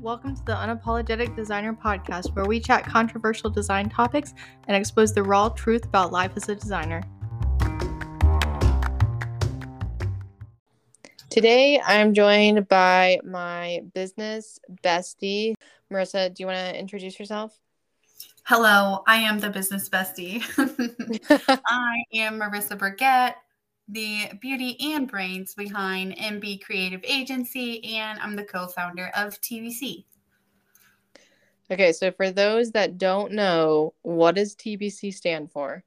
Welcome to the Unapologetic Designer Podcast, where we chat controversial design topics and expose the raw truth about life as a designer. Today, I'm joined by my business bestie, Marisa. Do you want to introduce yourself? Hello, I am the business bestie. I am Marisa Burgett, the beauty and brains behind MB Creative Agency, and I'm the co founder of TBC. Okay, so for those that don't know, what does TBC stand for?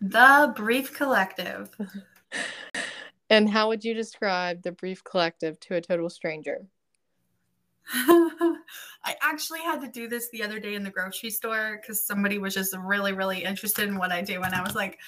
The Brief Collective. and how would you describe the Brief Collective to a total stranger? I actually had to do this the other day in the grocery store because somebody was just really, really interested in what I do. And I was like,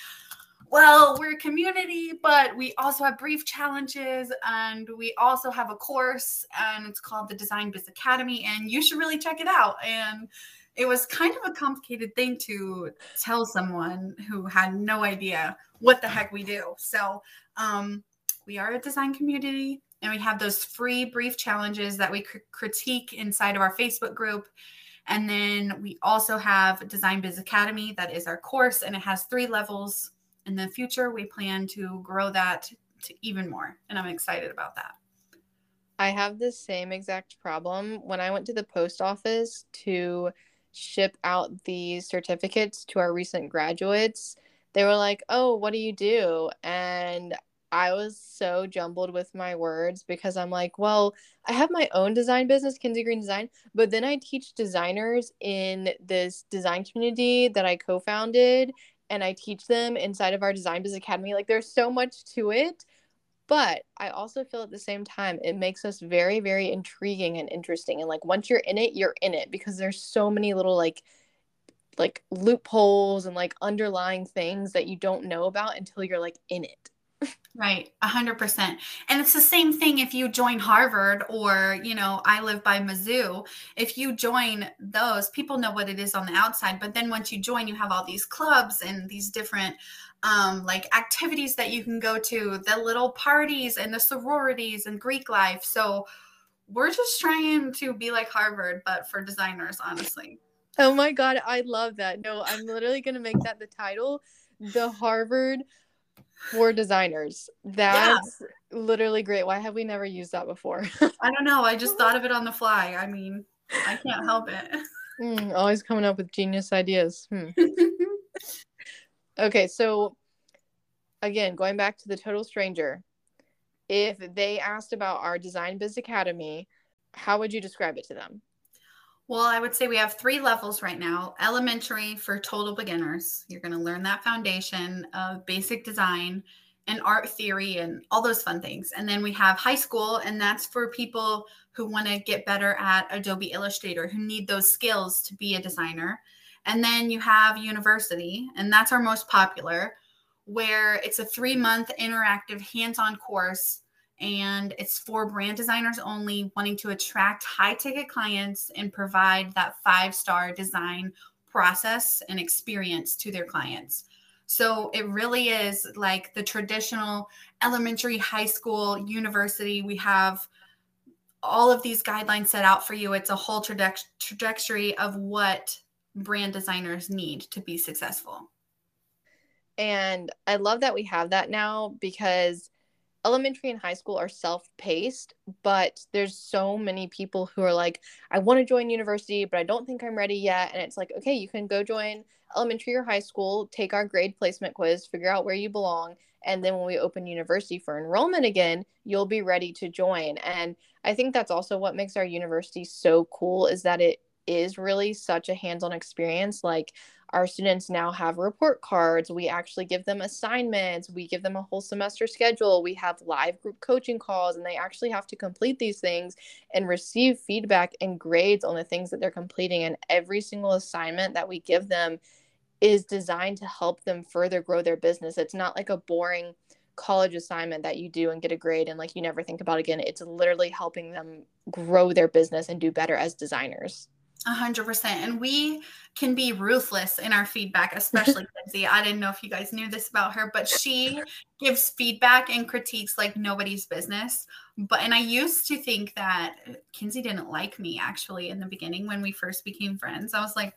well, we're a community, but we also have brief challenges and we also have a course and it's called the Design Biz Academy and you should really check it out. And it was kind of a complicated thing to tell someone who had no idea what the heck we do. So, um, we are a design community and we have those free brief challenges that we cr- critique inside of our Facebook group. And then we also have Design Biz Academy, that is our course, and it has three levels in the future, we plan to grow that to even more. And I'm excited about that. I have the same exact problem. When I went to the post office to ship out these certificates to our recent graduates, they were like, Oh, what do you do? And I was so jumbled with my words because I'm like, well, I have my own design business, Kinsey Green Design, but then I teach designers in this design community that I co founded and I teach them inside of our Design Biz Academy. Like there's so much to it, but I also feel at the same time it makes us very, very intriguing and interesting. And like once you're in it, you're in it because there's so many little like like loopholes and like underlying things that you don't know about until you're like in it. Right, a hundred percent. And it's the same thing if you join Harvard or, you know, I live by Mizzou. If you join those, people know what it is on the outside. But then once you join, you have all these clubs and these different um, like activities that you can go to, the little parties and the sororities and Greek life. So we're just trying to be like Harvard, but for designers, honestly. Oh my God, I love that. No, I'm literally gonna make that the title. The Harvard for designers. That's yeah. literally great. Why have we never used that before? I don't know. I just thought of it on the fly. I mean, I can't help it. Mm, always coming up with genius ideas. Hmm. okay, so again, going back to the total stranger, if they asked about our Design Biz Academy, how would you describe it to them? Well, I would say we have three levels right now. Elementary for total beginners. You're going to learn that foundation of basic design and art theory and all those fun things. And then we have high school, and that's for people who want to get better at Adobe Illustrator, who need those skills to be a designer. And then you have university, and that's our most popular, where it's a three month interactive hands on course and it's for brand designers only wanting to attract high ticket clients and provide that five star design process and experience to their clients. So it really is like the traditional elementary, high school, university. We have all of these guidelines set out for you. It's a whole trajectory of what brand designers need to be successful. And I love that we have that now because elementary and high school are self-paced but there's so many people who are like i want to join university but i don't think i'm ready yet. And it's like okay you can go join elementary or high school take our grade placement quiz figure out where you belong and then when we open university for enrollment again you'll be ready to join. And i think that's also what makes our university so cool is that it is really such a hands-on experience. Like our students now have report cards. We actually give them assignments. We give them a whole semester schedule. We have live group coaching calls, and they actually have to complete these things and receive feedback and grades on the things that they're completing. And every single assignment that we give them is designed to help them further grow their business. It's not like a boring college assignment that you do and get a grade and like you never think about again. It's literally helping them grow their business and do better as designers. A hundred percent. And we can be ruthless in our feedback, especially Kinsey. I didn't know if you guys knew this about her, but she gives feedback and critiques like nobody's business. But and I used to think that Kinsey didn't like me actually in the beginning when we first became friends. I was like,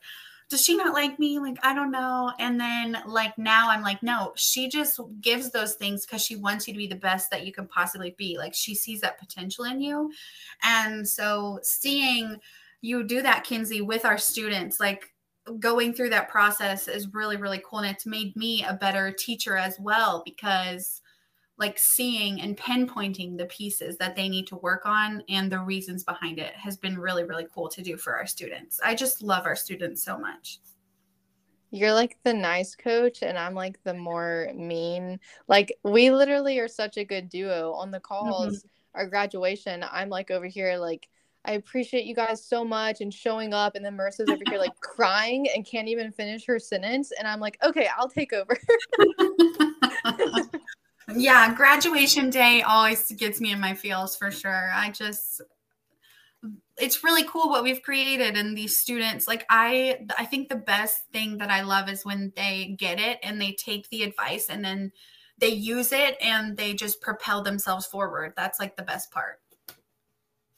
does she not like me? Like, I don't know. And then, like, now I'm like, no, she just gives those things because she wants you to be the best that you can possibly be. Like, she sees that potential in you. And so, seeing you do that, Kinsey, with our students, like, going through that process is really, really cool. And it's made me a better teacher as well because like seeing and pinpointing the pieces that they need to work on and the reasons behind it has been really really cool to do for our students i just love our students so much you're like the nice coach and i'm like the more mean like we literally are such a good duo on the calls mm-hmm. our graduation i'm like over here like I appreciate you guys so much and showing up. And then Marisa's over here like crying and can't even finish her sentence. And I'm like, okay, I'll take over. yeah, graduation day always gets me in my feels for sure. I just it's really cool what we've created and these students like i i think the best thing that i love is when they get it and they take the advice and then they use it and they just propel themselves forward that's like the best part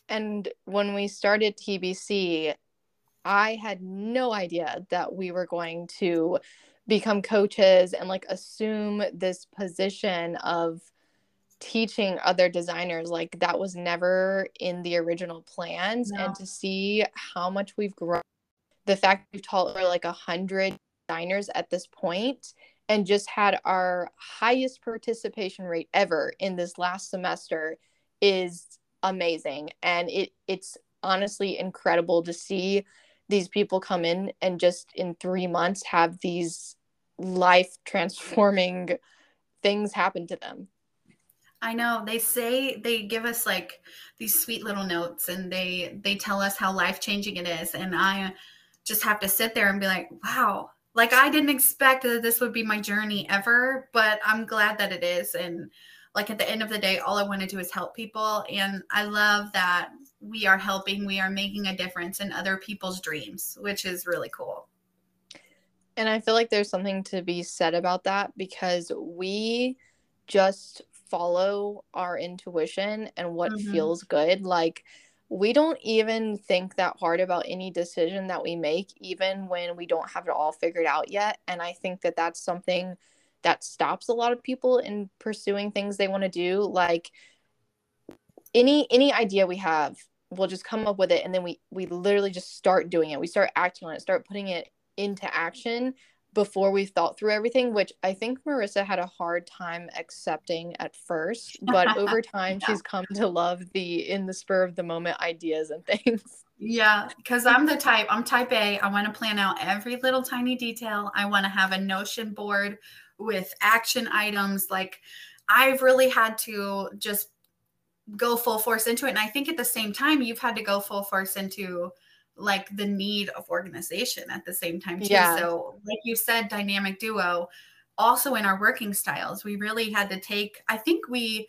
and when we started tbc i had no idea that we were going to become coaches and like assume this position of teaching other designers like that was never in the original plans no. and to see how much we've grown the fact we've taught over like a hundred designers at this point and just had our highest participation rate ever in this last semester is amazing. And it it's honestly incredible to see these people come in and just in three months have these life transforming things happen to them. I know. They say they give us like these sweet little notes and they they tell us how life changing it is. And I just have to sit there and be like wow. Like I didn't expect that this would be my journey ever but I'm glad that it is. And like at the end of the day all I want to do is help people and I love that we are helping, we are making a difference in other people's dreams, which is really cool. And I feel like there's something to be said about that because we just follow our intuition and what mm-hmm. feels good. Like, we don't even think that hard about any decision that we make, even when we don't have it all figured out yet. And I think that that's something that stops a lot of people in pursuing things they want to do. Like, any any idea we have we'll just come up with it and then we we literally just start doing it we start acting on it start putting it into action before we thought through everything which i think marisa had a hard time accepting at first but over time yeah. she's come to love the in the spur of the moment ideas and things yeah because i'm the type i'm type a i want to plan out every little tiny detail i want to have a notion board with action items like i've really had to just go full force into it. And I think at the same time, you've had to go full force into like the need of organization at the same time too. Yeah. So like you said, dynamic duo, also in our working styles, we really had to take, I think we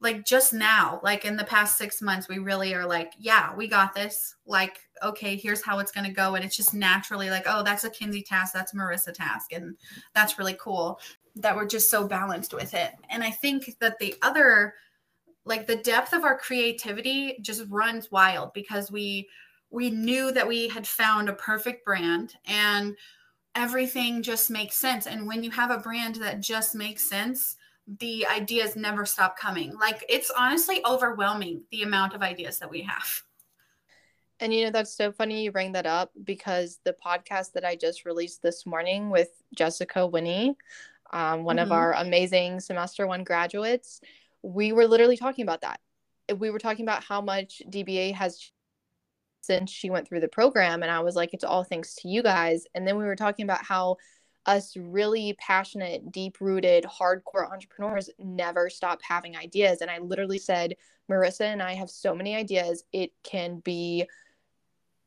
like just now, like in the past six months, we really are like, yeah, we got this. Like, okay, here's how it's going to go. And it's just naturally like, oh, that's a Kinsey task. That's Marisa task. And that's really cool that we're just so balanced with it. And I think that the other like the depth of our creativity just runs wild because we we knew that we had found a perfect brand and everything just makes sense and when you have a brand that just makes sense the ideas never stop coming like it's honestly overwhelming the amount of ideas that we have and you know that's so funny you bring that up because the podcast that i just released this morning with jessica winnie um, one mm-hmm. of our amazing semester one graduates we were literally talking about that. We were talking about how much DBA has since she went through the program. And I was like, it's all thanks to you guys. And then we were talking about how us really passionate, deep rooted, hardcore entrepreneurs never stop having ideas. And I literally said, Marisa and I have so many ideas, it can be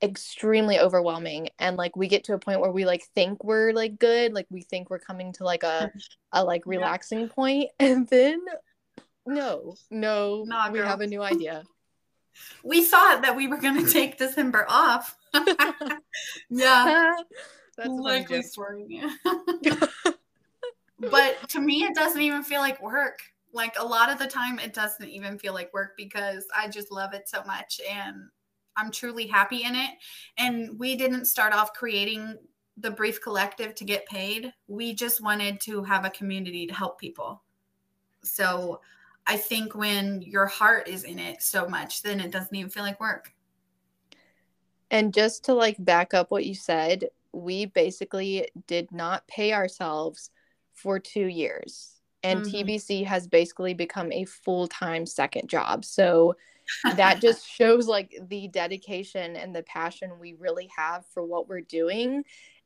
extremely overwhelming and like we get to a point where we like think we're like good like we think we're coming to like a a like relaxing yeah. point and then no, no, nah, we have a new idea. we thought that we were going to take December off. yeah. That's. Yeah. but to me, it doesn't even feel like work. Like a lot of the time, it doesn't even feel like work because I just love it so much and I'm truly happy in it. And we didn't start off creating the Brief Collective to get paid. We just wanted to have a community to help people. So I think when your heart is in it so much, then it doesn't even feel like work. And just to like back up what you said, we basically did not pay ourselves for two years. And mm-hmm. TBC has basically become a full time second job. So that just shows like the dedication and the passion we really have for what we're doing.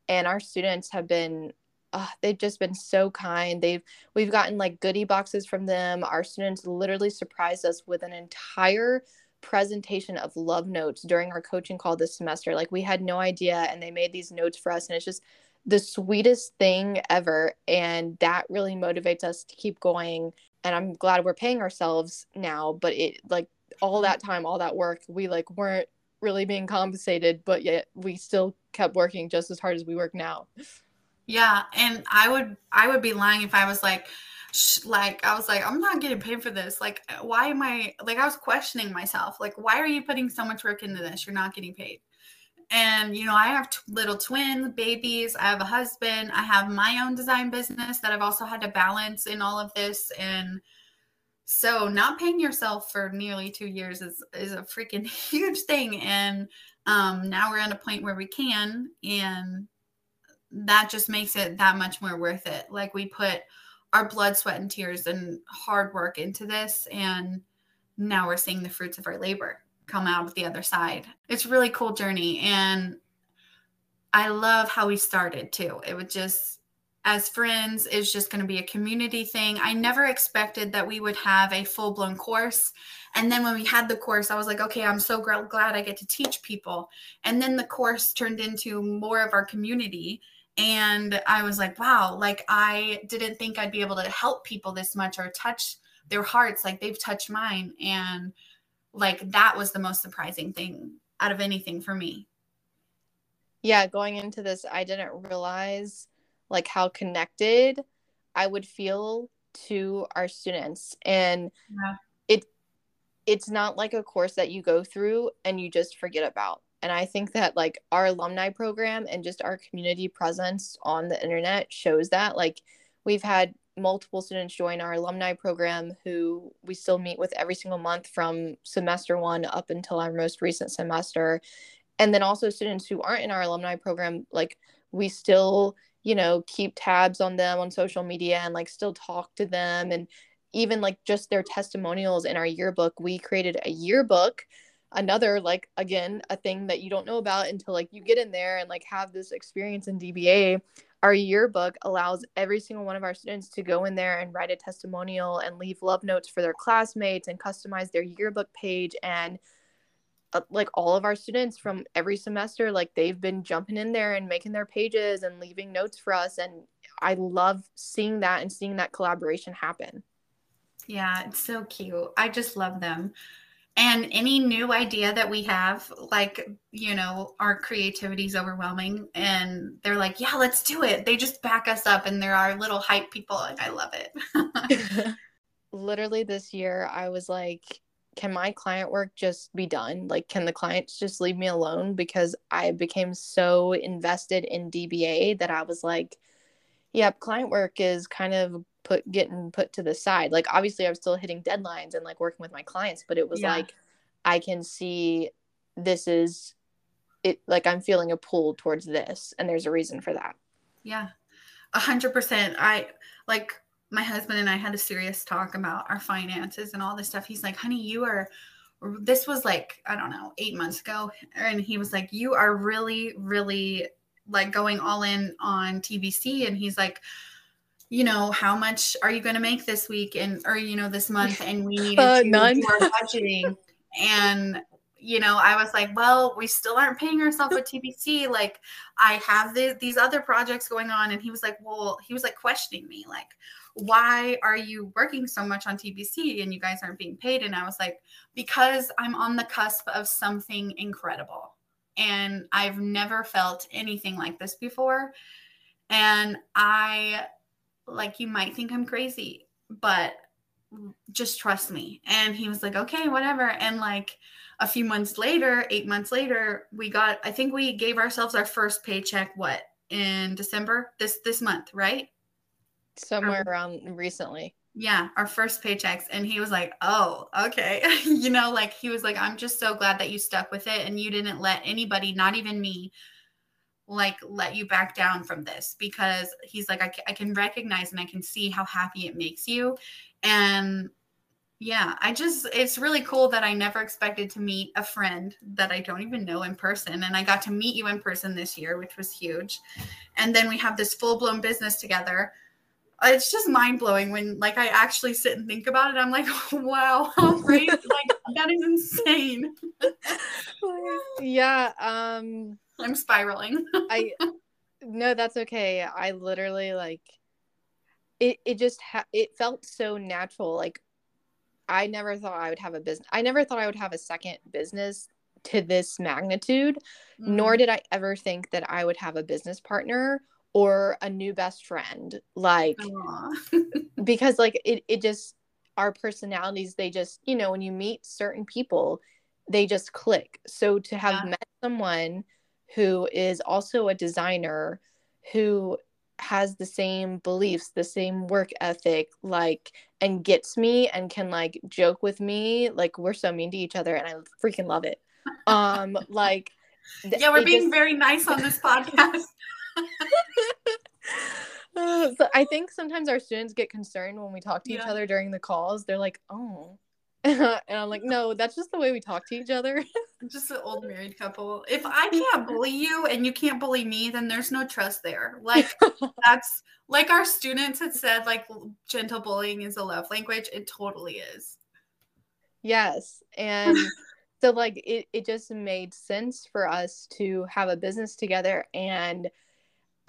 And our students have been uh, they've just been so kind. They've we've gotten like goodie boxes from them. Our students literally surprised us with an entire presentation of love notes during our coaching call this semester. Like we had no idea and they made these notes for us and it's just the sweetest thing ever and that really motivates us to keep going and I'm glad we're paying ourselves now, but it like all that time, all that work, we like weren't really being compensated, but yet we still kept working just as hard as we work now. Yeah, and I would I would be lying if I was like like I was like I'm not getting paid for this. Like why am I like I was questioning myself. Like why are you putting so much work into this? You're not getting paid. And you know, I have t- little twins, babies, I have a husband, I have my own design business that I've also had to balance in all of this and so not paying yourself for nearly 2 years is is a freaking huge thing and um now we're at a point where we can and that just makes it that much more worth it. Like we put our blood, sweat, and tears and hard work into this, and now we're seeing the fruits of our labor come out of the other side. It's really cool journey, and I love how we started too. It was just as friends is just going to be a community thing. I never expected that we would have a full blown course. And then when we had the course, I was like, okay, I'm so glad I get to teach people. And then the course turned into more of our community and i was like wow like i didn't think i'd be able to help people this much or touch their hearts like they've touched mine and like that was the most surprising thing out of anything for me yeah going into this i didn't realize like how connected i would feel to our students and yeah. it it's not like a course that you go through and you just forget about and I think that like our alumni program and just our community presence on the internet shows that. Like we've had multiple students join our alumni program who we still meet with every single month from semester one up until our most recent semester. And then also students who aren't in our alumni program, like we still, you know, keep tabs on them on social media and like still talk to them. And even like just their testimonials in our yearbook, we created a yearbook another like again a thing that you don't know about until like you get in there and like have this experience in DBA our yearbook allows every single one of our students to go in there and write a testimonial and leave love notes for their classmates and customize their yearbook page and uh, like all of our students from every semester like they've been jumping in there and making their pages and leaving notes for us and i love seeing that and seeing that collaboration happen. Yeah it's so cute. I just love them. And any new idea that we have like you know our creativity is overwhelming and they're like yeah let's do it. They just back us up and they're our little hype people and i love it. Literally this year i was like can my client work just be done? Like can the clients just leave me alone? Because i became so invested in dba that i was like yep client work is kind of put getting put to the side. Like obviously i was still hitting deadlines and like working with my clients but it was yeah. like i can see this is it like i'm feeling a pull towards this and there's a reason for that. Yeah. A hundred percent. I like my husband and i had a serious talk about our finances and all this stuff. He's like honey you are this was like i don't know eight months ago. And he was like you are really really like going all in on tbc and he's like you know, how much are you going to make this week and or you know this month, and we need uh, to do our budgeting. And you know, I was like, well, we still aren't paying ourselves with TBC. Like, I have the, these other projects going on. And he was like, well, he was like questioning me, like, why are you working so much on TBC and you guys aren't being paid? And I was like, because I'm on the cusp of something incredible. And I've never felt anything like this before. And I, like, you might think I'm crazy, but just trust me. And he was like, okay, whatever. And like a few months later, eight months later, we got, I think we gave ourselves our first paycheck, what, in December? This this month, right? Somewhere um, around recently. Yeah, our first paychecks. And he was like, Oh, okay. you know, like he was like, I'm just so glad that you stuck with it and you didn't let anybody, not even me, like let you back down from this because he's like I, I can recognize and i can see how happy it makes you and yeah, I just, it's really cool that I never expected to meet a friend that I don't even know in person. And I got to meet you in person this year, which was huge. And then we have this full blown business together. It's just mind blowing when, like, I actually sit and think about it. I'm like, wow, like, that is insane. yeah. Um, I'm spiraling. I, no, that's okay. I literally, like, it it just ha- it felt so natural like i never thought i would have a business i never thought i would have a second business to this magnitude mm. nor did i ever think that i would have a business partner or a new best friend like because like it, it just our personalities they just you know when you meet certain people they just click so to have yeah. met someone who is also a designer who has the same beliefs, the same work ethic, like, and gets me and can like joke with me. Like, we're so mean to each other, and I freaking love it. Um, like, yeah, we're being just... very nice on this podcast. so I think sometimes our students get concerned when we talk to yeah. each other during the calls. They're like, "Oh, and I'm like, no, that's just the way we talk to each other. just an old married couple. If I can't bully you and you can't bully me, then there's no trust there. Like that's like our students had said, like gentle bullying is a love language. It totally is. Yes. And so like it, it just made sense for us to have a business together and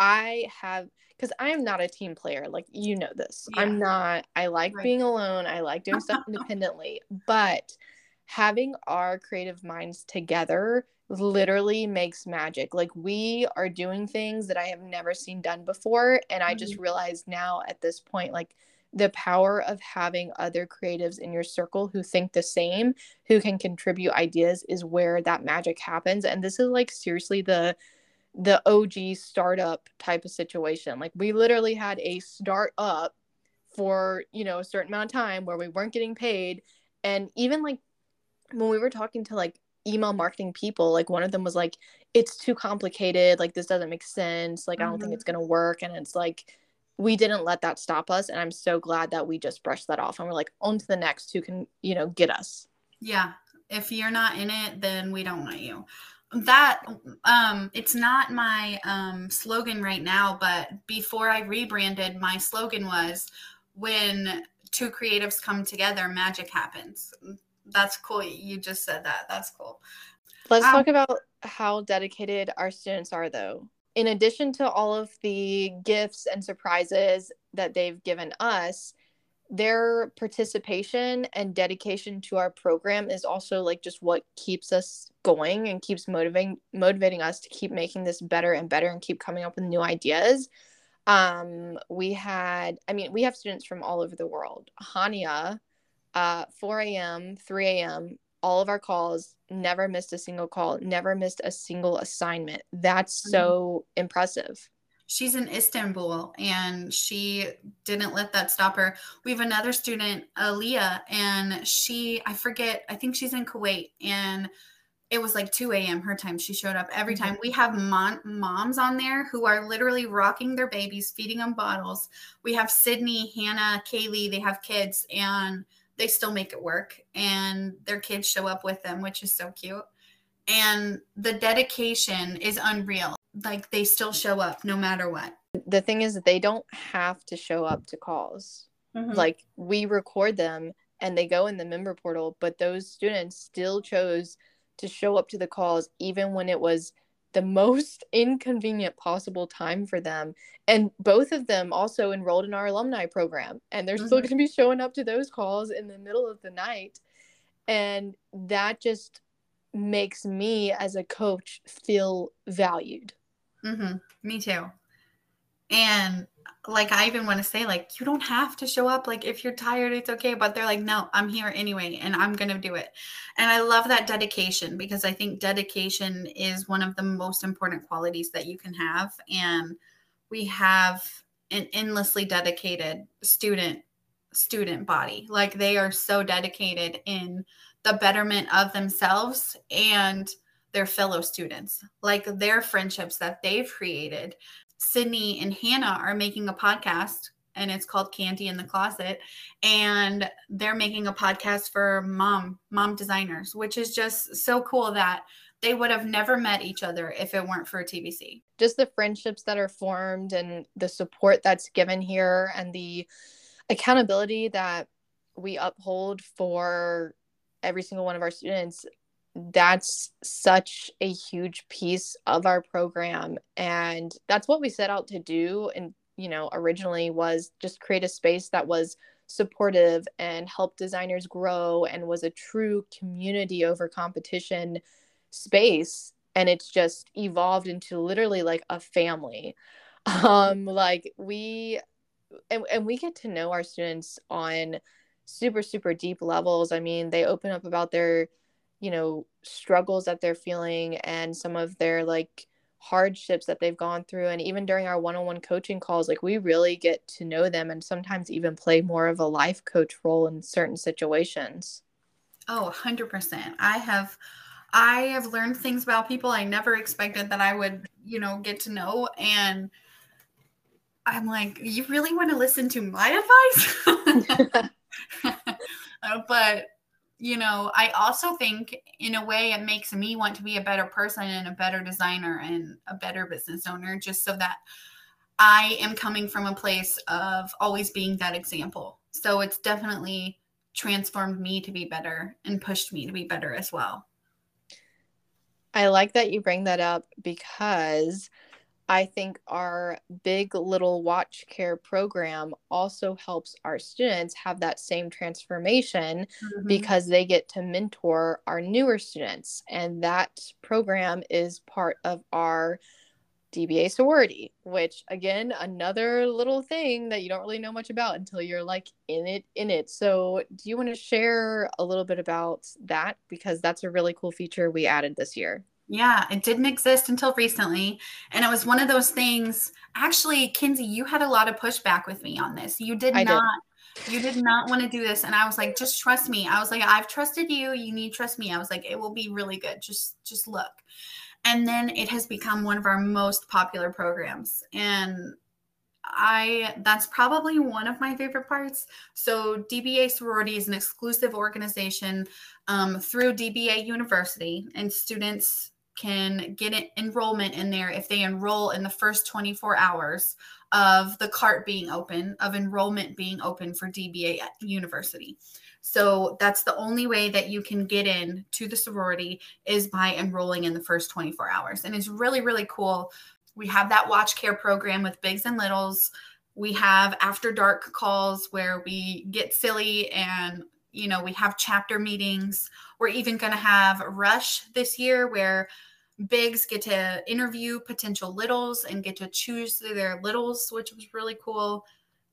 I have because I am not a team player. Like you know this. Yeah. I'm not. I like right. being alone. I like doing stuff independently. But having our creative minds together literally makes magic. Like we are doing things that I have never seen done before. And I just mm-hmm. now at this point, like the power of having other creatives in your circle who think the same, who can contribute ideas is where that magic happens. And this is like seriously the the OG startup type of situation. Like we literally had a startup for, you know, a certain amount of time where we weren't getting paid. And even like when we were talking to like email marketing people, like one of them was like, it's too complicated. Like this doesn't make sense. Like mm-hmm. I don't think mm-hmm. it's going to work. And it's like, we didn't let that stop us. And I'm so glad that we just brushed that off and we're like, on to the next who can, you know, get us. Yeah. If you're not in it, then we don't want you that um it's not my um slogan right now but before i rebranded my slogan was when two creatives come together magic happens. That's cool. You just said that. That's cool. Let's um, talk about how dedicated our students are though. In addition to all of the gifts and surprises that they've given us their participation and dedication to our program is also like just what keeps us going and keeps motivating motivating us to keep making this better and better and keep coming up with new ideas. Um we had i mean we have students from all over the world. Hania uh 4 a.m 3 a.m all of our calls never missed a single call never missed a single assignment. That's so mm-hmm. impressive she's in Istanbul and she didn't let that stop her. We have another student, Aaliyah, and she, I forget, I think she's in Kuwait and it was like 2 a.m. her time. She showed up every time. Mm-hmm. We have mom, moms on there who are literally rocking their babies, feeding them bottles. We have Sydney, Hannah, Kaylee, they have kids and they still make it work. And their kids show up with them, which is so cute. And the dedication is unreal like they still show up no matter what. The thing is they don't have to show up to calls. Mm-hmm. Like we record them and they go in the member portal, but those students still chose to show up to the calls even when it was the most inconvenient possible time for them. And both of them also enrolled in our alumni program, and they're mm-hmm. still going to be showing up to those calls in the middle of the night. And that just makes me as a coach feel valued. Mm-hmm. Me too. And like I even want to say, like, you don't have to show up. Like, if you're tired, it's okay. But they're like, no, I'm here anyway, and I'm gonna do it. And I love that dedication because I think dedication is one of the most important qualities that you can have. And we have an endlessly dedicated student student body. Like they are so dedicated in the betterment of themselves and their fellow students, like their friendships that they've created Sydney and Hannah are making a podcast and it's called Candy in the Closet. And they're making a podcast for mom, mom designers, which is just so cool that they would have never met each other if it weren't for TBC. Just the friendships that are formed and the support that's given here and the accountability that we uphold for every single one of our students that's such a huge piece of our program. And that's what we set out to do. And you know originally was just create a space that was supportive and help designers grow and was a true community over competition space. And it's just evolved into literally like a family. Um like we and, and we get to know our students on super super deep levels. I mean they open up about their you know struggles that they're feeling and some of their like hardships that they've gone through. And even during our one-on-one coaching calls like we really get to know them and sometimes even play more of a life coach role in certain situations. Oh 100% i have i have learned things about people i never expected that i would you know get to know. And i'm like you really want to listen to my advice Uh, but you know, I also think in a way it makes me want to be a better person and a better designer and a better business owner just so that I am coming from a place of always being that example. So it's definitely transformed me to be better and pushed me to be better as well. I like that you bring that up because I think our big little watch care program also helps our students have that same transformation mm-hmm. because they get to mentor our newer students. And that program is part of our DBA sorority, which again, another little thing that you don't really know much about until you're like in it, in it. So, do you want to share a little bit about that? Because that's a really cool feature we added this year. Yeah, it didn't exist until recently. And it was one of those things. Actually, Kinsey, you had a lot of pushback with me on this. You did I not. Did. You did not want to do this. And I was like, just trust me. I was like, I've trusted you. You need to trust me. I was like, it will be really good. Just just look. And then it has become one of our most popular programs. And I that's probably one of my favorite parts. So DBA sorority is an exclusive organization um, through DBA University, and students can get enrollment in there if they enroll in the first 24 hours of the cart being open, of enrollment being open for DBA University. So that's the only way that you can get in to the sorority is by enrolling in the first 24 hours. And it's really, really cool. We have that watch care program with bigs and littles. We have after dark calls where we get silly and you know, we have chapter meetings. We're even going to have Rush this year where bigs get to interview potential littles and get to choose their littles, which was really cool.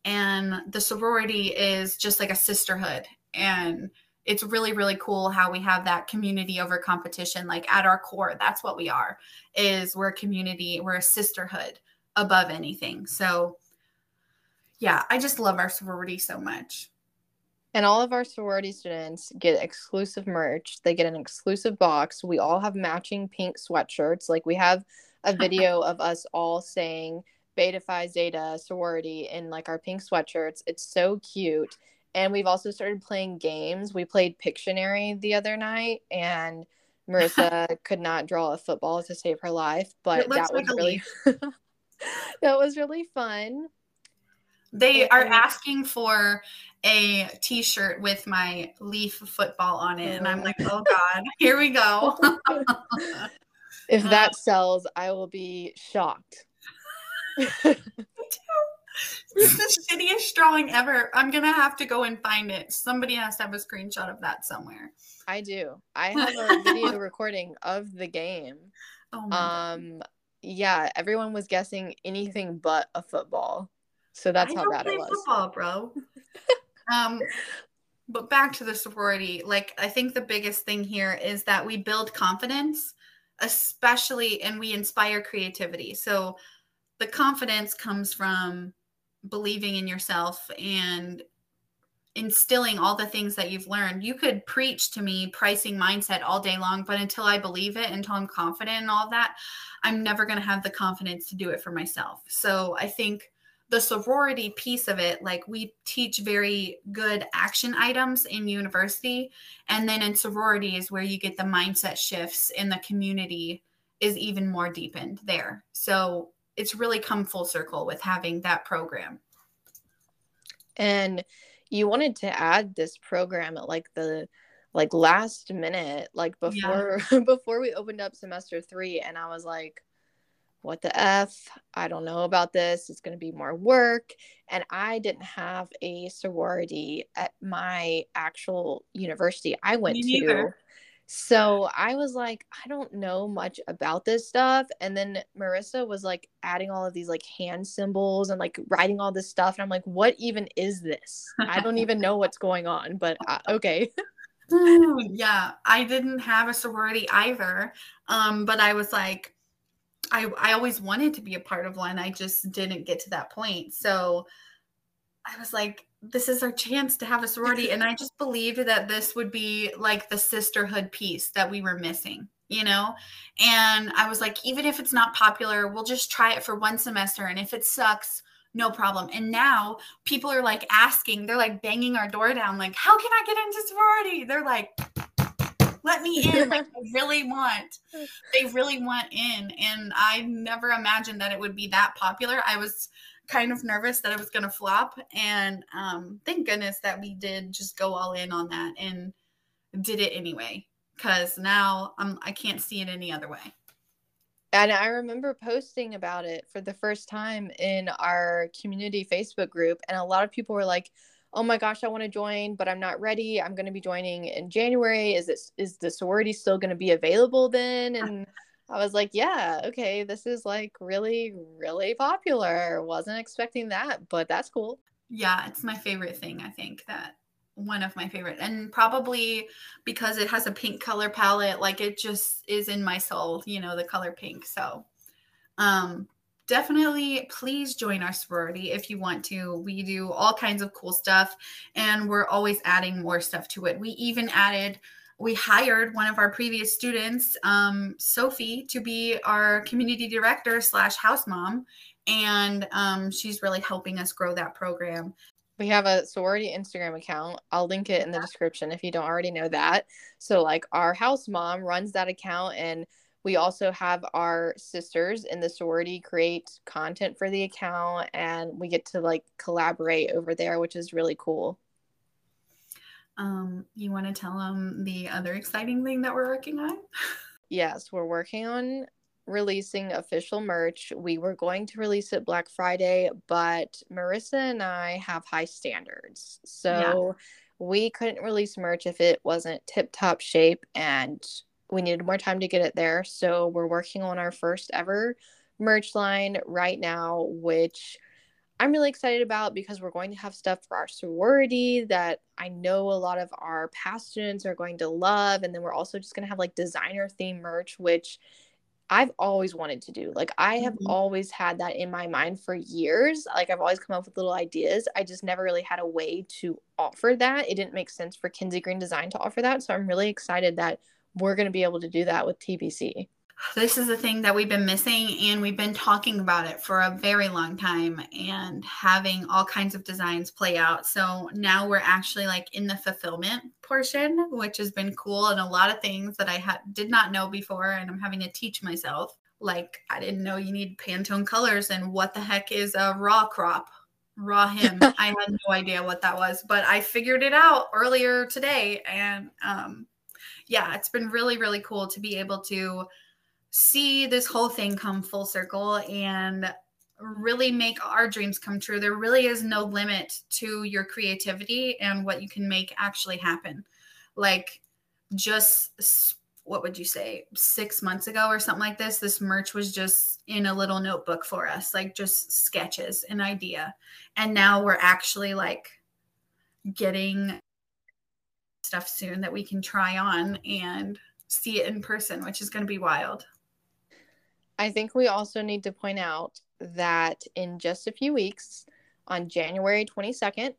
And the sorority is just like a sisterhood. And it's really, really cool how we have that community over competition. Like at our core, that's what we are, is we're a community, we're a sisterhood above anything. So yeah, I just love our sorority so much. And all of our sorority students get exclusive merch. They get an exclusive box. We all have matching pink sweatshirts. Like we have a video of us all saying Beta Phi Zeta sorority in like our pink sweatshirts. It's so cute. And we've also started playing games. We played Pictionary the other night and Marisa could not draw a football to save her life, but that was really that was really fun. They are asking for a t-shirt with my leaf football on it and i'm like oh. God here we go. If that sells i will be shocked. It's the shittiest drawing ever. I'm gonna have to go and find it. Somebody has to have a screenshot of that somewhere. I do. I have a video recording of the game. Oh um yeah everyone was guessing anything but a football. So that's I how bad it was. football bro um but back to the sorority like i think the biggest thing here is that we build confidence especially and we inspire creativity. So the confidence comes from believing in yourself and instilling all the things that you've learned. You could preach to me pricing mindset all day long but until i believe it until i'm confident in all that i'm never going to have the confidence to do it for myself. So i think the sorority piece of it, like we teach very good action items in university. And then in sorority is where you get the mindset shifts in the community is even more deepened there. So it's really come full circle with having that program. And you wanted to add this program at like the like last minute, like before yeah. before we opened up semester three, and I was like, what the F? I don't know about this. It's going to be more work. And I didn't have a sorority at my actual university I went to. So I was like, I don't know much about this stuff. And then Marisa was like adding all of these like hand symbols and like writing all this stuff. And I'm like, what even is this? I don't even know what's going on, but uh, okay. yeah, I didn't have a sorority either. Um, but I was like, I, I always wanted to be a part of one. I just didn't get to that point. So I was like, this is our chance to have a sorority. And I just believed that this would be like the sisterhood piece that we were missing, you know? And I was like, even if it's not popular, we'll just try it for one semester. And if it sucks, no problem. And now people are like asking, they're like banging our door down, like, how can I get into sorority? They're like, let me in like they really want they really want in. And i never imagined that it would be that popular. I was kind of nervous that it was going to flop. And um, thank goodness that we did just go all in on that and did it anyway because now I'm, i can't see it any other way. And i remember posting about it for the first time in our community facebook group and a lot of people were like oh my gosh, I want to join, but I'm not ready. I'm going to be joining in January. Is this is the sorority still going to be available then? And I was like, yeah, okay, this is like really, really popular. Wasn't expecting that, but that's cool. Yeah, it's my favorite thing. I think that one of my favorite, and probably because it has a pink color palette, like it just is in my soul. You know, the color pink. So, um, definitely please join our sorority if you want to. We do all kinds of cool stuff and we're always adding more stuff to it. We even added we hired one of our previous students, um, Sophie, to be our community director slash house mom, and um, she's really helping us grow that program. We have a sorority Instagram account. I'll link it in the description if you don't already know that. So, like, our house mom runs that account, and we also have our sisters in the sorority create content for the account and we get to like collaborate over there which is really cool. Um you want to tell them the other exciting thing that we're working on? Yes we're working on releasing official merch. We were going to release it black friday but marisa and i have high standards. So yeah. we couldn't release merch if it wasn't tip top shape and we needed more time to get it there. So we're working on our first ever merch line right now, which I'm really excited about because we're going to have stuff for our sorority that I know a lot of our past students are going to love. And then we're also just going to have like designer theme merch, which I've always wanted to do. Like I have mm-hmm. always had that in my mind for years. Like I've always come up with little ideas. I just never really had a way to offer that. It didn't make sense for Kinsey Green Design to offer that. So I'm really excited that we're going to be able to do that with TBC. This is the thing that we've been missing, and we've been talking about it for a very long time and having all kinds of designs play out. So now we're actually like in the fulfillment portion, which has been cool, and a lot of things that I had did not know before, and I'm having to teach myself. Like I didn't know you need Pantone colors, and what the heck is a raw crop? raw him. I had no idea what that was, but I figured it out earlier today. And um, yeah, it's been really, really cool to be able to see this whole thing come full circle and really make our dreams come true. There really is no limit to your creativity and what you can make actually happen. Like, just what would you say, six months ago or something like this, this merch was just in a little notebook for us, like just sketches, an idea. And now we're actually like getting stuff soon that we can try on and see it in person, which is going to be wild. I think we also need to point out that in just a few weeks, on January 22nd,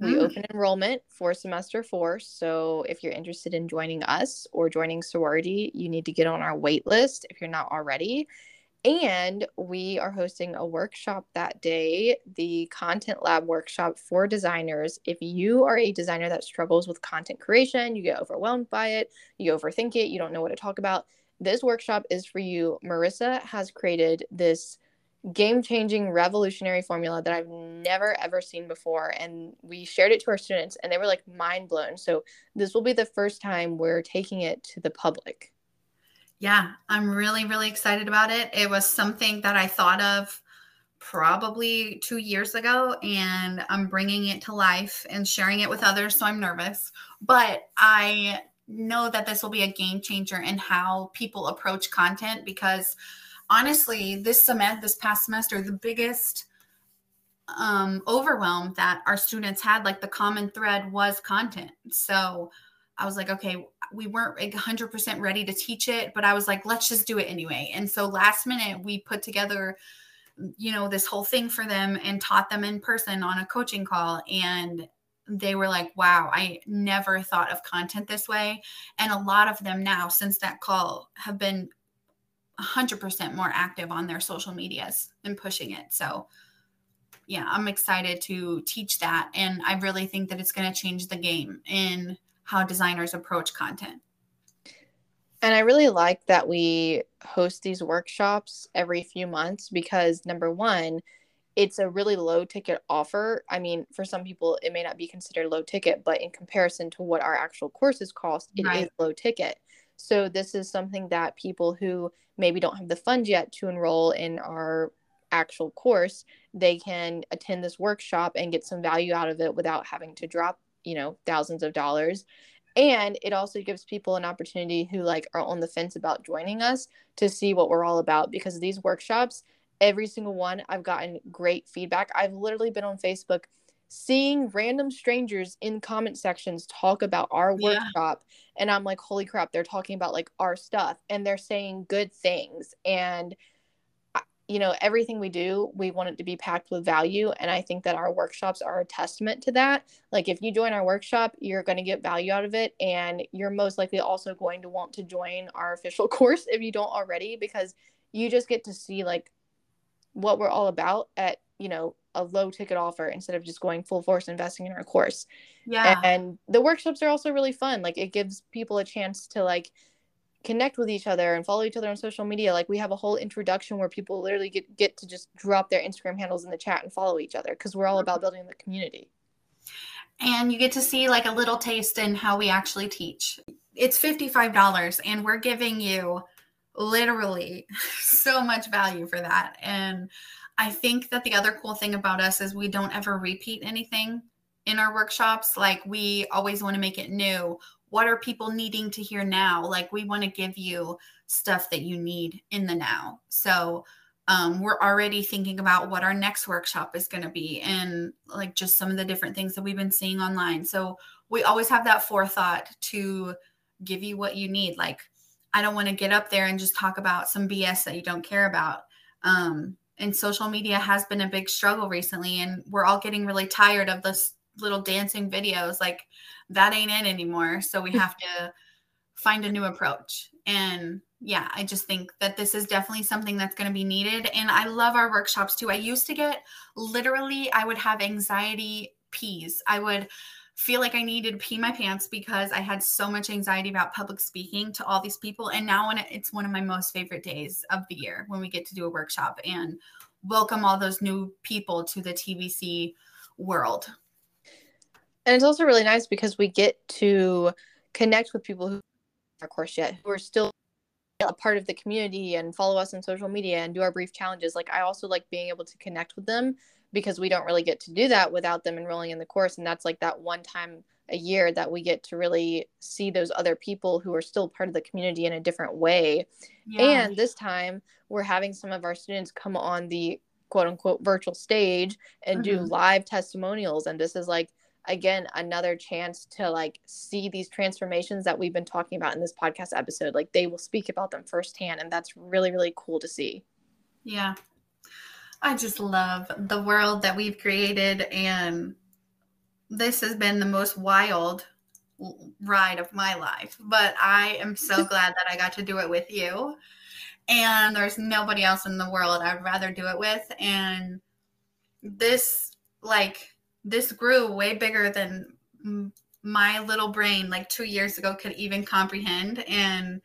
we mm. open enrollment for semester four. So if you're interested in joining us or joining sorority, you need to get on our wait list if you're not already. And we are hosting a workshop that day, the Content Lab workshop for designers. If you are a designer that struggles with content creation, you get overwhelmed by it, you overthink it, you don't know what to talk about, this workshop is for you. Marisa has created this game changing, revolutionary formula that I've never ever seen before. And we shared it to our students, and they were like mind blown. So, this will be the first time we're taking it to the public. Yeah, I'm really, really excited about it. It was something that I thought of probably two years ago, and I'm bringing it to life and sharing it with others. So, I'm nervous, but I know that this will be a game changer in how people approach content because honestly, this semester, this past semester, the biggest um, overwhelm that our students had, like the common thread was content. So I was like, okay, we weren't 100% ready to teach it, but I was like, let's just do it anyway. And so last minute, we put together, you know, this whole thing for them and taught them in person on a coaching call. And they were like, wow, I never thought of content this way. And a lot of them now, since that call, have been 100% more active on their social medias and pushing it. So, yeah, I'm excited to teach that. And I really think that it's going to change the game in how designers approach content. And I really like that we host these workshops every few months because number one, it's a really low ticket offer. I mean, for some people, it may not be considered low ticket, but in comparison to what our actual courses cost, it right. is low ticket. So, this is something that people who maybe don't have the funds yet to enroll in our actual course, they can attend this workshop and get some value out of it without having to drop, you know, thousands of dollars. And it also gives people an opportunity who like are on the fence about joining us to see what we're all about because these workshops, every single one, I've gotten great feedback. I've literally been on Facebook seeing random strangers in comment sections talk about our yeah. workshop and i'm like holy crap they're talking about like our stuff and they're saying good things and you know everything we do we want it to be packed with value and i think that our workshops are a testament to that like if you join our workshop you're going to get value out of it and you're most likely also going to want to join our official course if you don't already because you just get to see like what we're all about at you know a low ticket offer instead of just going full force investing in our course. Yeah. And the workshops are also really fun. Like it gives people a chance to like connect with each other and follow each other on social media. Like we have a whole introduction where people literally get, get to just drop their Instagram handles in the chat and follow each other because we're all about building the community. And you get to see like a little taste in how we actually teach. It's $55 and we're giving you literally so much value for that. And I think that the other cool thing about us is we don't ever repeat anything in our workshops. Like we always want to make it new. What are people needing to hear now? Like we want to give you stuff that you need in the now. So um, we're already thinking about what our next workshop is going to be and like just some of the different things that we've been seeing online. So we always have that forethought to give you what you need. Like I don't want to get up there and just talk about some BS that you don't care about. Um, and social media has been a big struggle recently and we're all getting really tired of this little dancing videos like that ain't it anymore. So we have to find a new approach. And yeah i just think that this is definitely something that's going to be needed. And i love our workshops too. I used to get literally i would have anxiety peas i would feel like I needed to pee my pants because I had so much anxiety about public speaking to all these people. And now it's one of my most favorite days of the year when we get to do a workshop and welcome all those new people to the TBC world. And it's also really nice because we get to connect with people who our course yet who are still a part of the community and follow us on social media and do our brief challenges. Like I also like being able to connect with them because we don't really get to do that without them enrolling in the course. And that's like that one time a year that we get to really see those other people who are still part of the community in a different way. Yeah. And this time we're having some of our students come on the quote unquote virtual stage and mm-hmm. do live testimonials. And this is like, again, another chance to like see these transformations that we've been talking about in this podcast episode. Like they will speak about them firsthand. And that's really, really cool to see. Yeah. I just love the world that we've created and this has been the most wild ride of my life, but I am so glad that I got to do it with you. And there's nobody else in the world I'd rather do it with. And this, like, this grew way bigger than my little brain, like two years ago, could even comprehend. And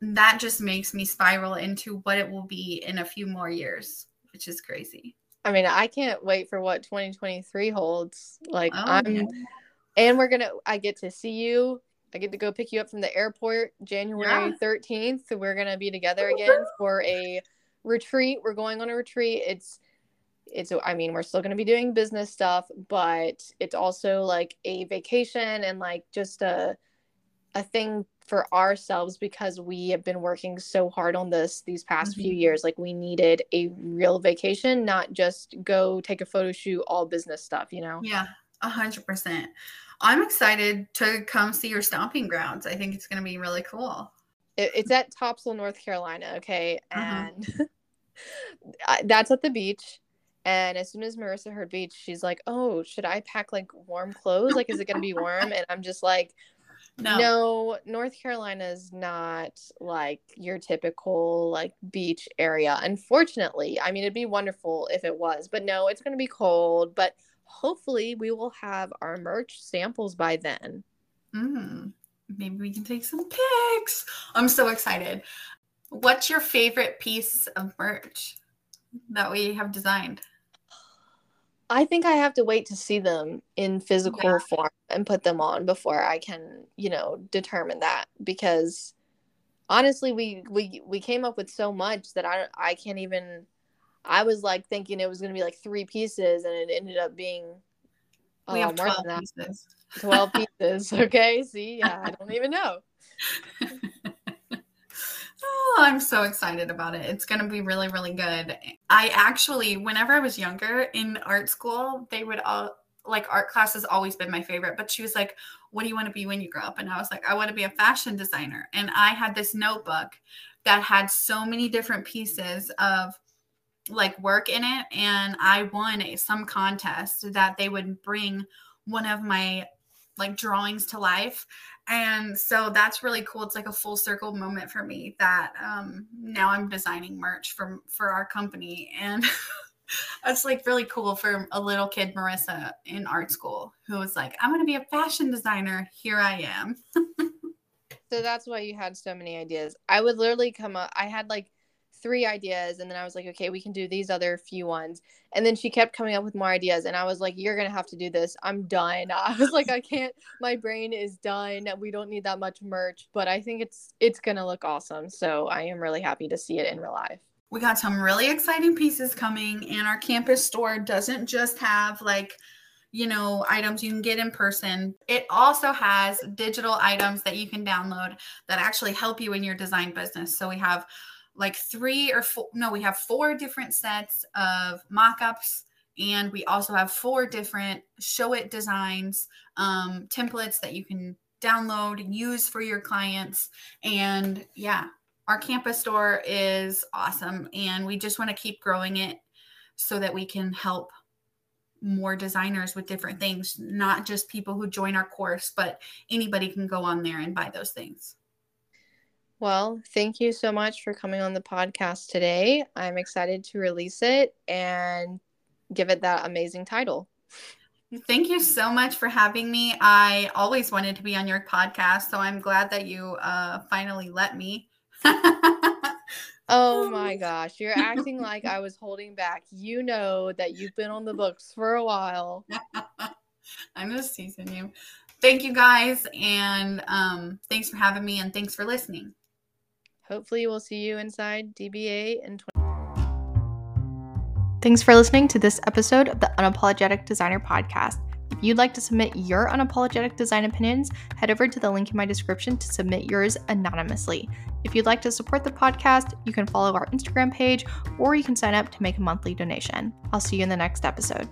that just makes me spiral into what it will be in a few more years, which is crazy. I mean, I can't wait for what 2023 holds. Like oh, I'm yeah. and we're going to I get to see you. I get to go pick you up from the airport January yeah. 13th. So we're going to be together again for a retreat. We're going on a retreat. It's it's I mean, we're still going to be doing business stuff, but it's also like a vacation and like just a a thing for ourselves because we have been working so hard on this these past mm-hmm. few years. Like we needed a real vacation not just go take a photo shoot all business stuff you know? Yeah a hundred percent. I'm excited to come see your stomping grounds. I think it's going to be really cool. It, it's at topsail north carolina okay? Uh-huh. and that's at the beach and as soon as Marisa heard beach, she's like, "Oh, should I pack like warm clothes? Like, is it gonna be warm?" And I'm just like, no. No, North Carolina is not like your typical like beach area. Unfortunately, I mean it'd be wonderful if it was, but no, it's going to be cold, but hopefully we will have our merch samples by then. Mm, maybe we can take some pics. I'm so excited. What's your favorite piece of merch that we have designed? I think I have to wait to see them in physical yeah. form and put them on before I can, you know, determine that because honestly we we we came up with so much that I I can't even I was like thinking it was going to be like three pieces and it ended up being we have uh, 12 pieces. 12 pieces. Okay. See, yeah, I don't even know. Oh, I'm so excited about it. It's going to be really, really good. I actually, whenever I was younger in art school, they would all like art class has always been my favorite. But she was like, What do you want to be when you grow up? And I was like, I want to be a fashion designer. And I had this notebook that had so many different pieces of like work in it. And I won a, some contest that they would bring one of my like drawings to life. And so that's really cool. It's like a full circle moment for me that um, now i'm designing merch for for our company. And that's like really cool for a little kid marisa in art school who was like i'm going to be a fashion designer. Here i am. So that's why you had so many ideas. I would literally come up i had like three ideas and then I was like, okay, we can do these other few ones. And then she kept coming up with more ideas and I was like, you're to have to do this. I'm done. I was like, I can't my brain is done. We don't need that much merch, but I think it's it's to look awesome. So I am really happy to see it in real life. We got some really exciting pieces coming and our campus store doesn't just have like you know, items you can get in person. It also has digital items that you can download that actually help you in your design business. So we have like three or four no we have four different sets of mock-ups and we also have four different Showit designs um, templates that you can download and use for your clients. And yeah our campus store is awesome and we just want to keep growing it so that we can help more designers with different things not just people who join our course but anybody can go on there and buy those things well, thank you so much for coming on the podcast today. I'm excited to release it and give it that amazing title. Thank you so much for having me. I always wanted to be on your podcast, so I'm glad that you uh, finally let me. Oh my gosh, you're acting like I was holding back. You know that you've been on the books for a while. I'm just teasing you. Thank you guys, and um, thanks for having me, and thanks for listening. Hopefully, we'll see you inside DBA in 20. Thanks for listening to this episode of the Unapologetic Designer Podcast. If you'd like to submit your unapologetic design opinions, head over to the link in my description to submit yours anonymously. If you'd like to support the podcast, you can follow our Instagram page or you can sign up to make a monthly donation. I'll see you in the next episode.